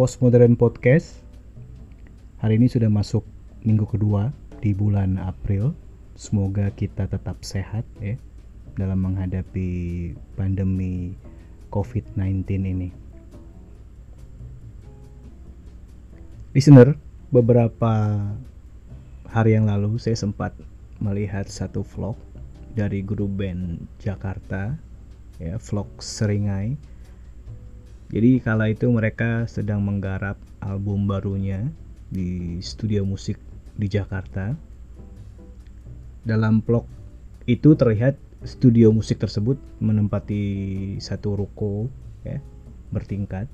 Postmodern Podcast. Hari ini sudah masuk minggu kedua di bulan April. Semoga kita tetap sehat ya dalam menghadapi pandemi COVID-19 ini. Listener, beberapa hari yang lalu saya sempat melihat satu vlog dari grup band Jakarta ya vlog Seringai jadi kala itu mereka sedang menggarap album barunya di studio musik di Jakarta. Dalam vlog itu terlihat studio musik tersebut menempati satu ruko ya, bertingkat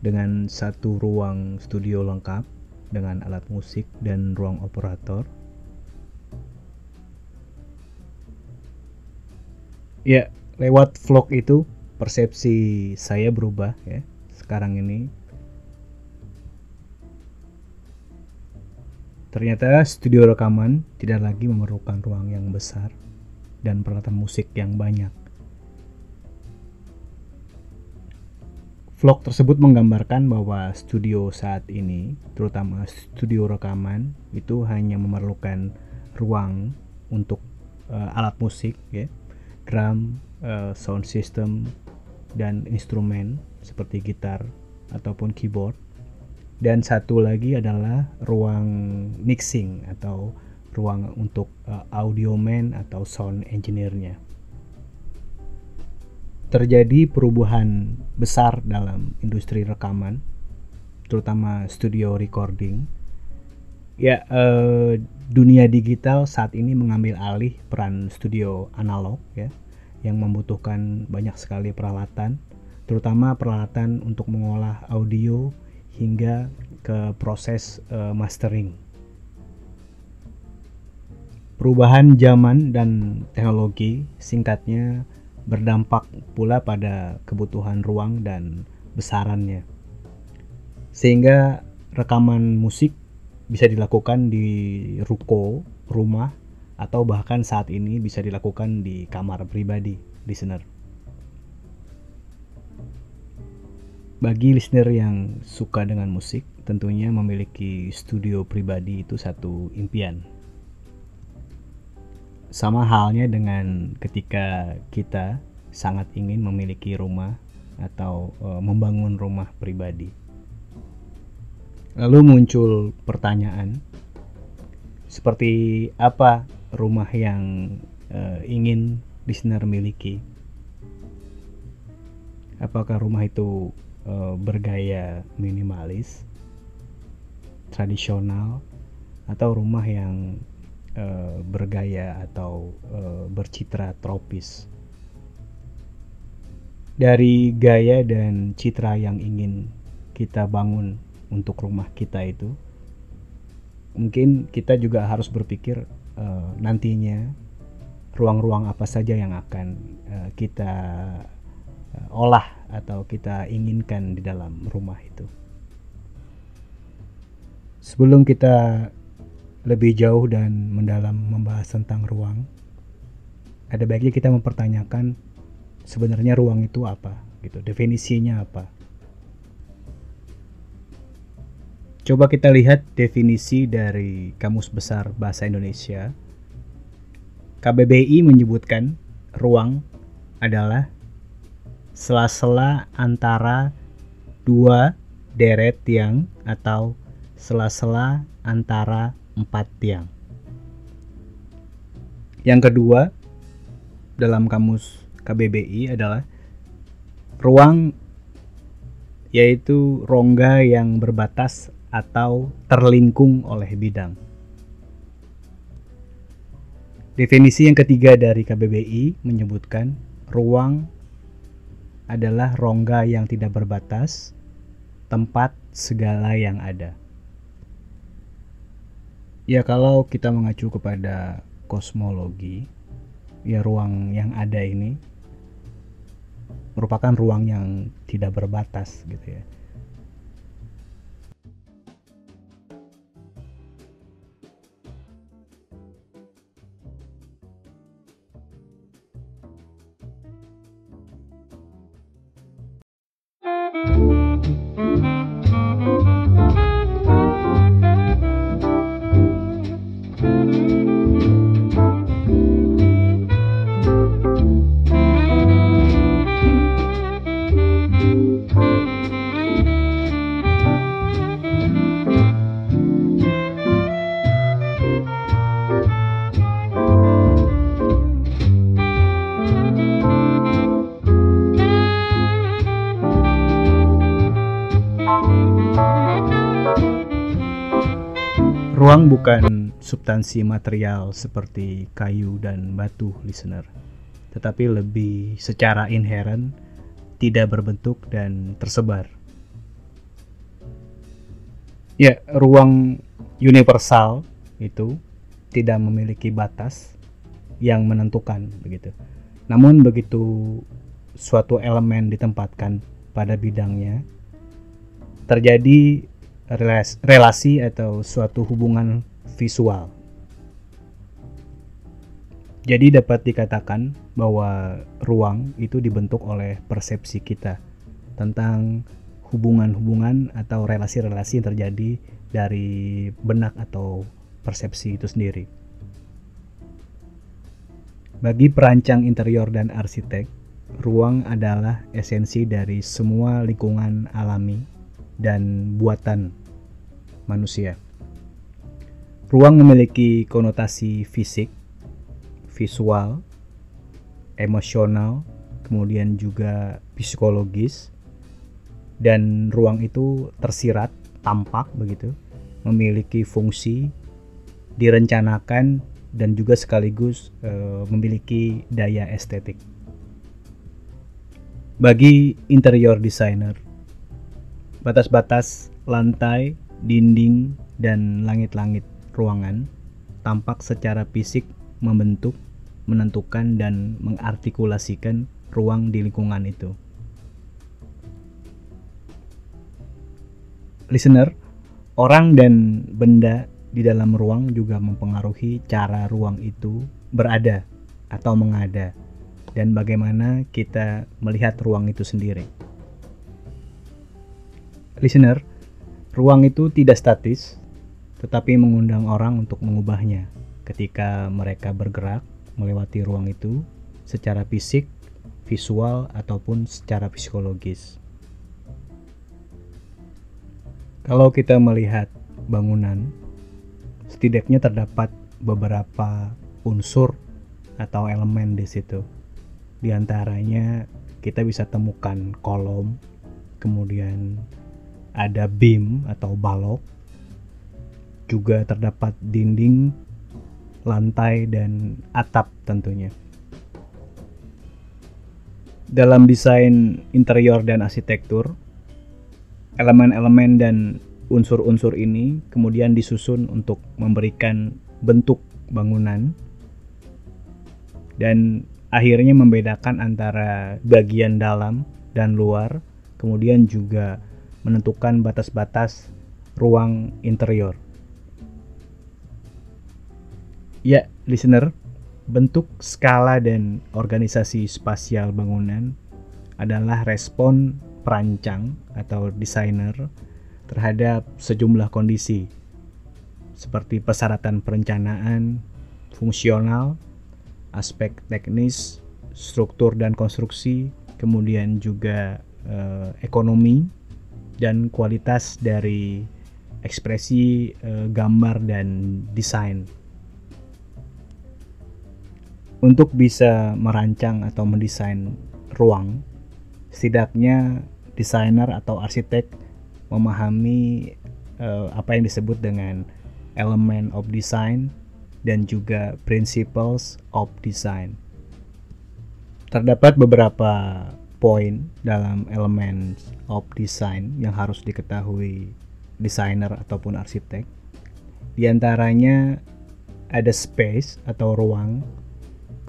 dengan satu ruang studio lengkap dengan alat musik dan ruang operator. Ya, lewat vlog itu persepsi saya berubah ya sekarang ini. Ternyata studio rekaman tidak lagi memerlukan ruang yang besar dan peralatan musik yang banyak. Vlog tersebut menggambarkan bahwa studio saat ini, terutama studio rekaman, itu hanya memerlukan ruang untuk uh, alat musik, ya, drum, uh, sound system, dan instrumen seperti gitar ataupun keyboard. Dan satu lagi adalah ruang mixing atau ruang untuk uh, audio man atau sound engineer-nya. Terjadi perubahan besar dalam industri rekaman, terutama studio recording. Ya, uh, dunia digital saat ini mengambil alih peran studio analog ya yang membutuhkan banyak sekali peralatan, terutama peralatan untuk mengolah audio hingga ke proses uh, mastering. Perubahan zaman dan teknologi singkatnya berdampak pula pada kebutuhan ruang dan besarannya. Sehingga rekaman musik bisa dilakukan di ruko, rumah, atau bahkan saat ini bisa dilakukan di kamar pribadi listener. Bagi listener yang suka dengan musik, tentunya memiliki studio pribadi itu satu impian. Sama halnya dengan ketika kita sangat ingin memiliki rumah atau e, membangun rumah pribadi. Lalu muncul pertanyaan, seperti apa rumah yang uh, ingin listener miliki. Apakah rumah itu uh, bergaya minimalis, tradisional, atau rumah yang uh, bergaya atau uh, bercitra tropis? Dari gaya dan citra yang ingin kita bangun untuk rumah kita itu, mungkin kita juga harus berpikir uh, nantinya ruang-ruang apa saja yang akan uh, kita uh, olah atau kita inginkan di dalam rumah itu. Sebelum kita lebih jauh dan mendalam membahas tentang ruang, ada baiknya kita mempertanyakan sebenarnya ruang itu apa, gitu, definisinya apa. Coba kita lihat definisi dari Kamus Besar Bahasa Indonesia. KBBI menyebutkan ruang adalah sela-sela antara dua deret tiang atau sela-sela antara empat tiang. Yang kedua, dalam kamus KBBI adalah ruang yaitu rongga yang berbatas atau terlingkung oleh bidang. Definisi yang ketiga dari KBBI menyebutkan ruang adalah rongga yang tidak berbatas, tempat segala yang ada. Ya kalau kita mengacu kepada kosmologi, ya ruang yang ada ini merupakan ruang yang tidak berbatas gitu ya Bukan substansi material seperti kayu dan batu, listener, tetapi lebih secara inherent, tidak berbentuk dan tersebar. Ya, ruang universal itu tidak memiliki batas yang menentukan begitu. Namun begitu suatu elemen ditempatkan pada bidangnya, terjadi relasi atau suatu hubungan visual. Jadi dapat dikatakan bahwa ruang itu dibentuk oleh persepsi kita tentang hubungan-hubungan atau relasi-relasi yang terjadi dari benak atau persepsi itu sendiri. Bagi perancang interior dan arsitek, ruang adalah esensi dari semua lingkungan alami dan buatan manusia. Ruang memiliki konotasi fisik, visual, emosional, kemudian juga psikologis, dan ruang itu tersirat, tampak begitu, memiliki fungsi, direncanakan dan juga sekaligus e, memiliki daya estetik. Bagi interior designer, batas-batas lantai, dinding, dan langit-langit ruangan tampak secara fisik membentuk, menentukan, dan mengartikulasikan ruang di lingkungan itu. Listener, orang dan benda di dalam ruang juga mempengaruhi cara ruang itu berada atau mengada dan bagaimana kita melihat ruang itu sendiri. Listener, ruang itu tidak statis tetapi mengundang orang untuk mengubahnya ketika mereka bergerak melewati ruang itu secara fisik, visual ataupun secara psikologis. Kalau kita melihat bangunan setidaknya terdapat beberapa unsur atau elemen di situ. Di antaranya kita bisa temukan kolom, kemudian ada beam atau balok, juga terdapat dinding, lantai, dan atap tentunya. Dalam desain interior dan arsitektur, elemen-elemen dan unsur-unsur ini kemudian disusun untuk memberikan bentuk bangunan dan akhirnya membedakan antara bagian dalam dan luar, kemudian juga menentukan batas-batas ruang interior. Ya, listener, bentuk skala dan organisasi spasial bangunan adalah respon perancang atau desainer terhadap sejumlah kondisi seperti persyaratan perencanaan, fungsional, aspek teknis, struktur dan konstruksi, kemudian juga eh, ekonomi dan kualitas dari ekspresi eh, gambar dan desain. Untuk bisa merancang atau mendesain ruang, setidaknya desainer atau arsitek memahami uh, apa yang disebut dengan elemen of design dan juga principles of design. Terdapat beberapa poin dalam elemen of design yang harus diketahui desainer ataupun arsitek. Di antaranya ada space atau ruang,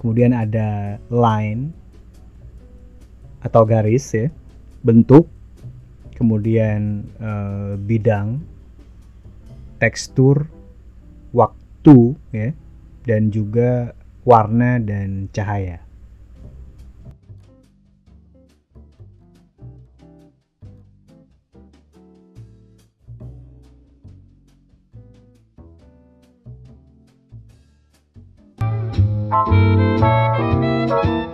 kemudian ada line atau garis ya, bentuk, kemudian uh, bidang, tekstur, waktu, ya, dan juga warna dan cahaya. Thank you.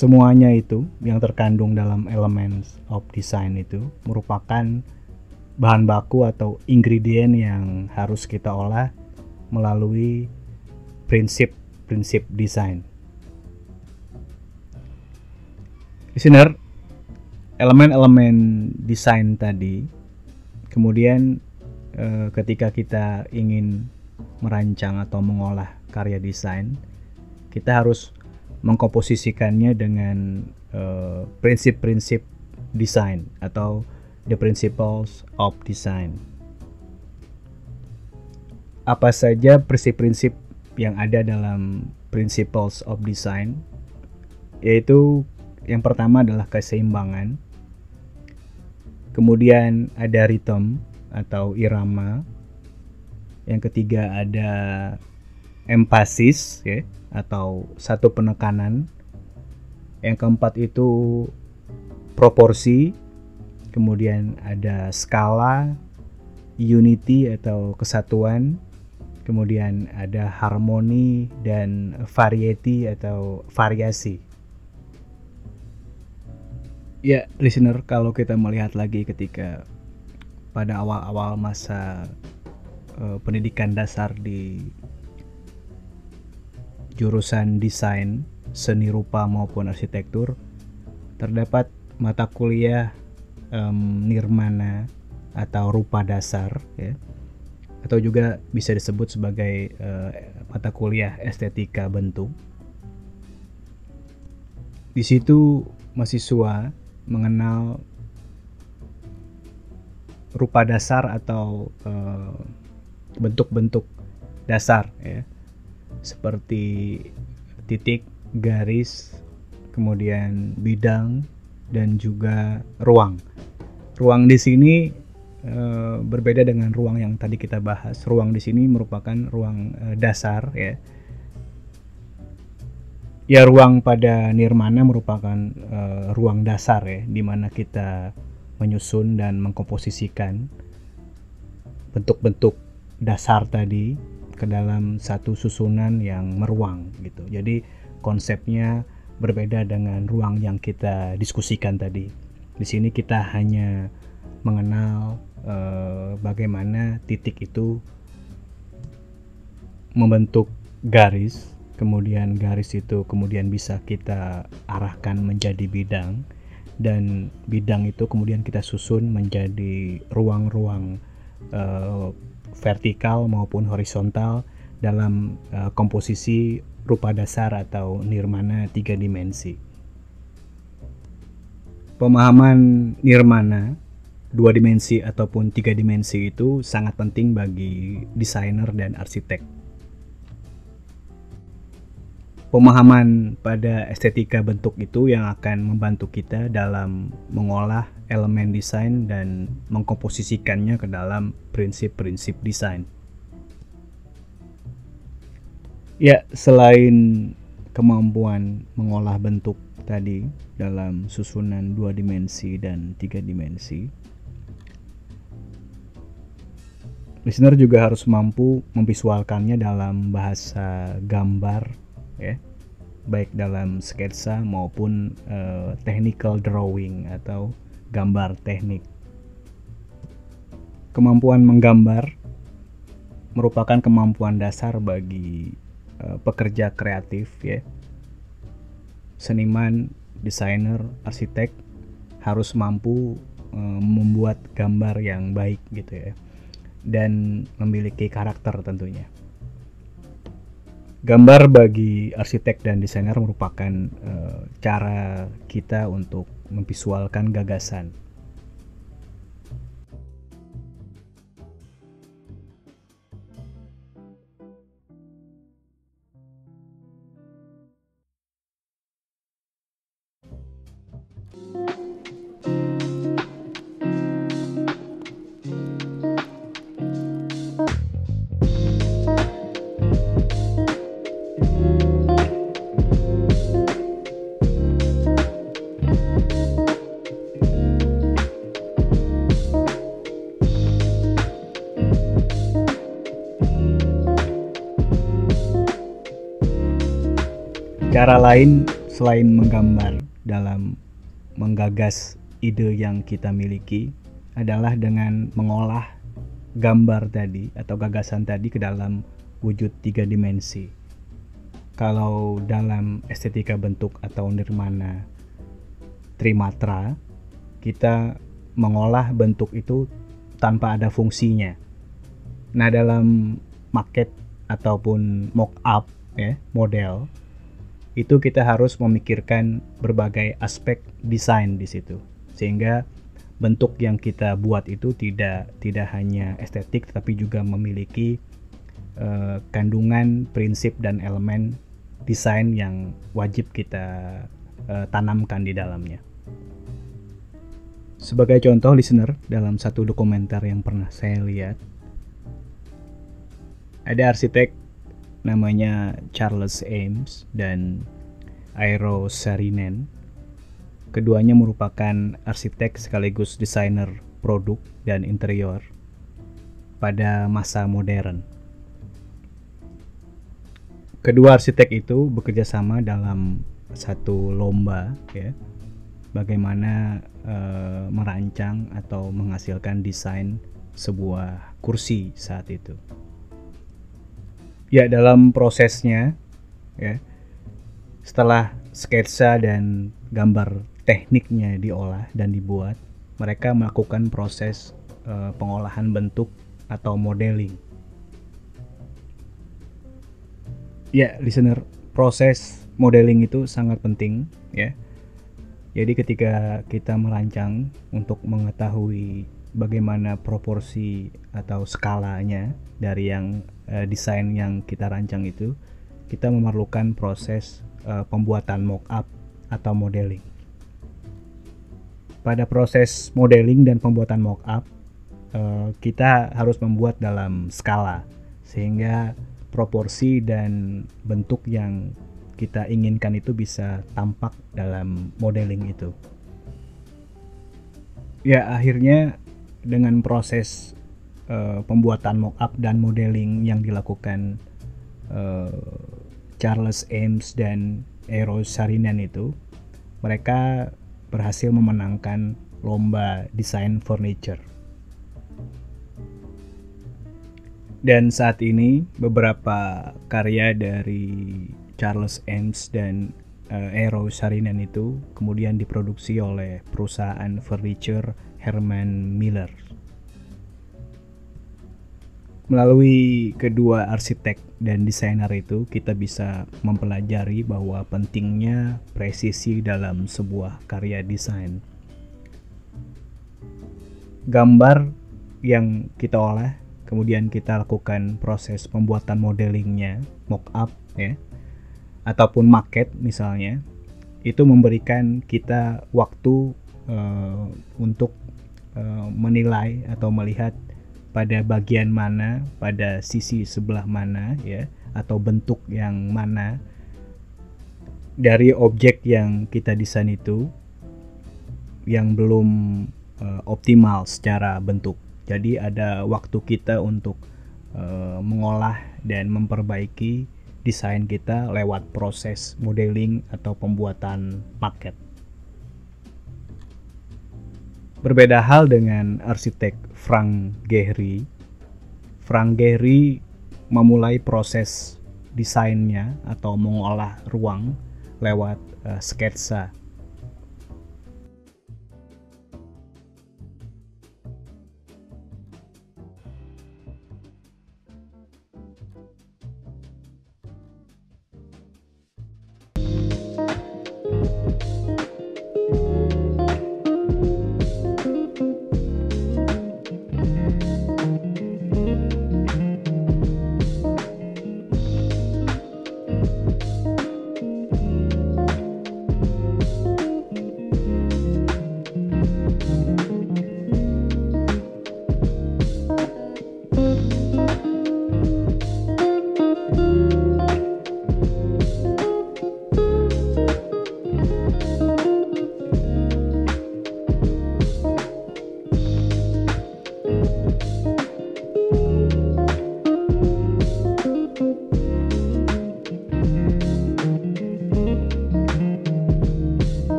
Semuanya itu yang terkandung dalam elemen of design itu merupakan bahan baku atau ingredient yang harus kita olah melalui prinsip-prinsip desain. Listener, elemen-elemen desain tadi, kemudian eh, ketika kita ingin merancang atau mengolah karya desain, kita harus mengkomposisikannya dengan eh, prinsip-prinsip uh, desain atau the principles of design. Apa saja prinsip-prinsip yang ada dalam principles of design? Yaitu yang pertama adalah keseimbangan. Kemudian ada rhythm atau irama. Yang ketiga ada empasis ya atau satu penekanan. Yang keempat itu proporsi. Kemudian ada skala, unity atau kesatuan. Kemudian ada harmoni dan variety atau variasi. Ya, listener, kalau kita melihat lagi ketika pada awal-awal masa uh, pendidikan dasar di jurusan desain, seni rupa maupun arsitektur, terdapat mata kuliah um, nirmana atau rupa dasar, ya, atau juga bisa disebut sebagai uh, mata kuliah estetika bentuk. Di situ mahasiswa mengenal rupa dasar atau bentuk-bentuk uh, dasar ya seperti titik, garis, kemudian bidang dan juga ruang. Ruang di sini e, berbeda dengan ruang yang tadi kita bahas. Ruang di sini merupakan ruang e, dasar ya. Ya ruang pada nirmana merupakan e, ruang dasar ya di mana kita menyusun dan mengkomposisikan bentuk-bentuk dasar tadi ke dalam satu susunan yang meruang gitu. Jadi konsepnya berbeda dengan ruang yang kita diskusikan tadi. Di sini kita hanya mengenal uh, bagaimana titik itu membentuk garis, kemudian garis itu kemudian bisa kita arahkan menjadi bidang dan bidang itu kemudian kita susun menjadi ruang-ruang uh, vertikal maupun horizontal dalam uh, komposisi rupa dasar atau nirmana tiga dimensi. Pemahaman nirmana dua dimensi ataupun tiga dimensi itu sangat penting bagi desainer dan arsitek. Pemahaman pada estetika bentuk itu yang akan membantu kita dalam mengolah elemen desain dan mengkomposisikannya ke dalam prinsip-prinsip desain. Ya, selain kemampuan mengolah bentuk tadi dalam susunan dua dimensi dan tiga dimensi, listener juga harus mampu memvisualkannya dalam bahasa gambar, ya, baik dalam sketsa maupun uh, technical drawing atau gambar teknik. Kemampuan menggambar merupakan kemampuan dasar bagi uh, pekerja kreatif ya. Seniman, desainer, arsitek harus mampu uh, membuat gambar yang baik gitu ya. Dan memiliki karakter tentunya. Gambar bagi arsitek dan desainer merupakan uh, cara kita untuk memvisualkan gagasan. Cara lain selain menggambar dalam menggagas ide yang kita miliki adalah dengan mengolah gambar tadi atau gagasan tadi ke dalam wujud tiga dimensi. Kalau dalam estetika bentuk atau nirmana trimatra, kita mengolah bentuk itu tanpa ada fungsinya. Nah, dalam market ataupun mock up ya, model itu kita harus memikirkan berbagai aspek desain di situ. Sehingga bentuk yang kita buat itu tidak tidak hanya estetik tapi juga memiliki uh, kandungan prinsip dan elemen desain yang wajib kita uh, tanamkan di dalamnya. Sebagai contoh listener, dalam satu dokumenter yang pernah saya lihat, ada arsitek namanya Charles Ames dan Aero Sarinen. Keduanya merupakan arsitek sekaligus desainer produk dan interior pada masa modern. Kedua arsitek itu bekerja sama dalam satu lomba ya bagaimana uh, merancang atau menghasilkan desain sebuah kursi saat itu. Ya, dalam prosesnya ya setelah sketsa dan gambar tekniknya diolah dan dibuat, mereka melakukan proses uh, pengolahan bentuk atau modeling. Ya, listener, proses modeling itu sangat penting ya jadi ketika kita merancang untuk mengetahui bagaimana proporsi atau skalanya dari yang uh, desain yang kita rancang itu, kita memerlukan proses uh, pembuatan mock-up atau modeling. Pada proses modeling dan pembuatan mock-up, uh, kita harus membuat dalam skala sehingga proporsi dan bentuk yang kita inginkan itu bisa tampak dalam modeling itu. Ya, akhirnya dengan proses uh, pembuatan mockup dan modeling yang dilakukan uh, Charles Ames dan Eero Saarinen itu, mereka berhasil memenangkan lomba desain furniture. Dan saat ini beberapa karya dari Charles Ames dan uh, Aero Sarinen itu kemudian diproduksi oleh perusahaan furniture Herman Miller. Melalui kedua arsitek dan desainer itu, kita bisa mempelajari bahwa pentingnya presisi dalam sebuah karya desain. Gambar yang kita olah, kemudian kita lakukan proses pembuatan modelingnya, mock up ya, ataupun market misalnya itu memberikan kita waktu uh, untuk uh, menilai atau melihat pada bagian mana, pada sisi sebelah mana ya atau bentuk yang mana dari objek yang kita desain itu yang belum uh, optimal secara bentuk. Jadi ada waktu kita untuk uh, mengolah dan memperbaiki desain kita lewat proses modeling atau pembuatan paket. Berbeda hal dengan arsitek Frank Gehry. Frank Gehry memulai proses desainnya atau mengolah ruang lewat uh, sketsa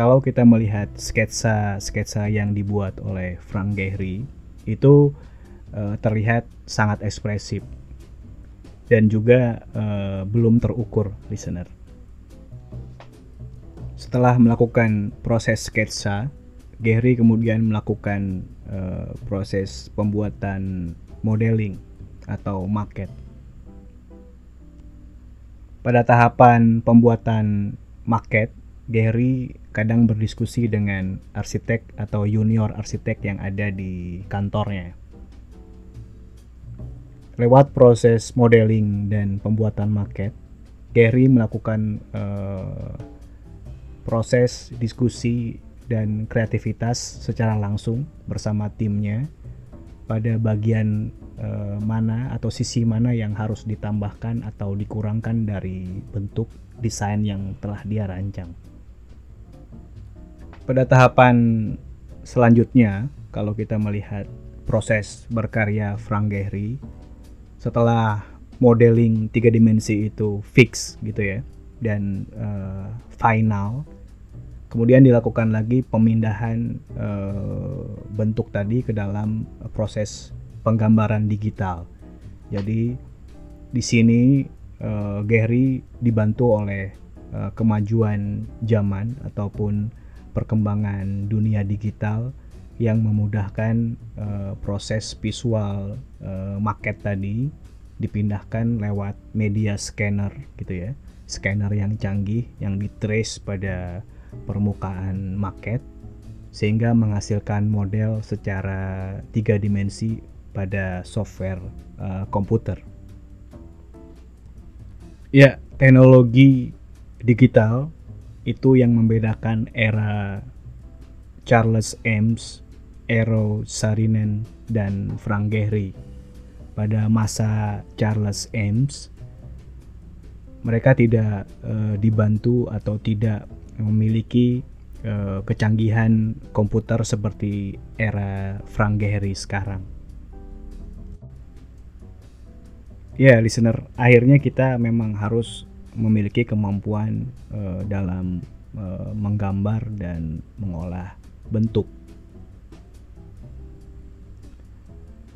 kalau kita melihat sketsa-sketsa yang dibuat oleh Frank Gehry itu uh, terlihat sangat ekspresif dan juga uh, belum terukur listener. Setelah melakukan proses sketsa, Gehry kemudian melakukan uh, proses pembuatan modeling atau maket. Pada tahapan pembuatan maket, Gary kadang berdiskusi dengan arsitek atau junior arsitek yang ada di kantornya. Lewat proses modeling dan pembuatan maket, Gary melakukan uh, proses diskusi dan kreativitas secara langsung bersama timnya pada bagian uh, mana atau sisi mana yang harus ditambahkan atau dikurangkan dari bentuk desain yang telah dia rancang pada tahapan selanjutnya kalau kita melihat proses berkarya Frank Gehry setelah modeling tiga dimensi itu fix gitu ya dan uh, final kemudian dilakukan lagi pemindahan uh, bentuk tadi ke dalam proses penggambaran digital. Jadi di sini uh, Gehry dibantu oleh uh, kemajuan zaman ataupun perkembangan dunia digital yang memudahkan uh, proses visual uh, market tadi dipindahkan lewat media scanner gitu ya. Scanner yang canggih yang ditrace pada permukaan market sehingga menghasilkan model secara tiga dimensi pada software uh, komputer. Ya teknologi digital itu yang membedakan era Charles Ames, Eero Saarinen, dan Frank Gehry. Pada masa Charles Ames, mereka tidak uh, dibantu atau tidak memiliki uh, kecanggihan komputer seperti era Frank Gehry sekarang. Ya, listener, akhirnya kita memang harus memiliki kemampuan uh, dalam uh, menggambar dan mengolah bentuk.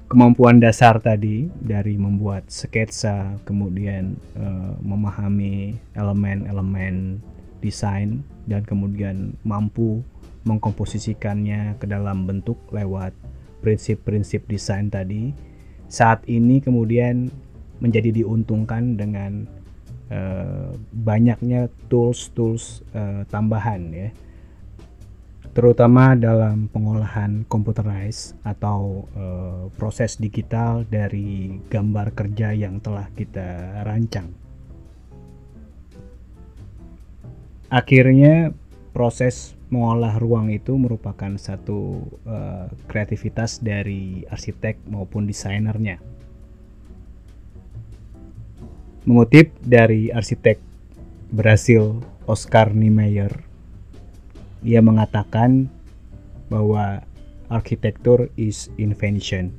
Kemampuan dasar tadi dari membuat sketsa, kemudian uh, memahami elemen-elemen desain dan kemudian mampu mengkomposisikannya ke dalam bentuk lewat prinsip-prinsip desain tadi saat ini kemudian menjadi diuntungkan dengan Eh, banyaknya tools-tools uh, tambahan ya terutama dalam pengolahan computerized atau uh, proses digital dari gambar kerja yang telah kita rancang. Akhirnya proses mengolah ruang itu merupakan satu uh, kreativitas dari arsitek maupun desainernya. Mengutip dari arsitek Brasil Oscar Niemeyer, ia mengatakan bahwa arsitektur is invention.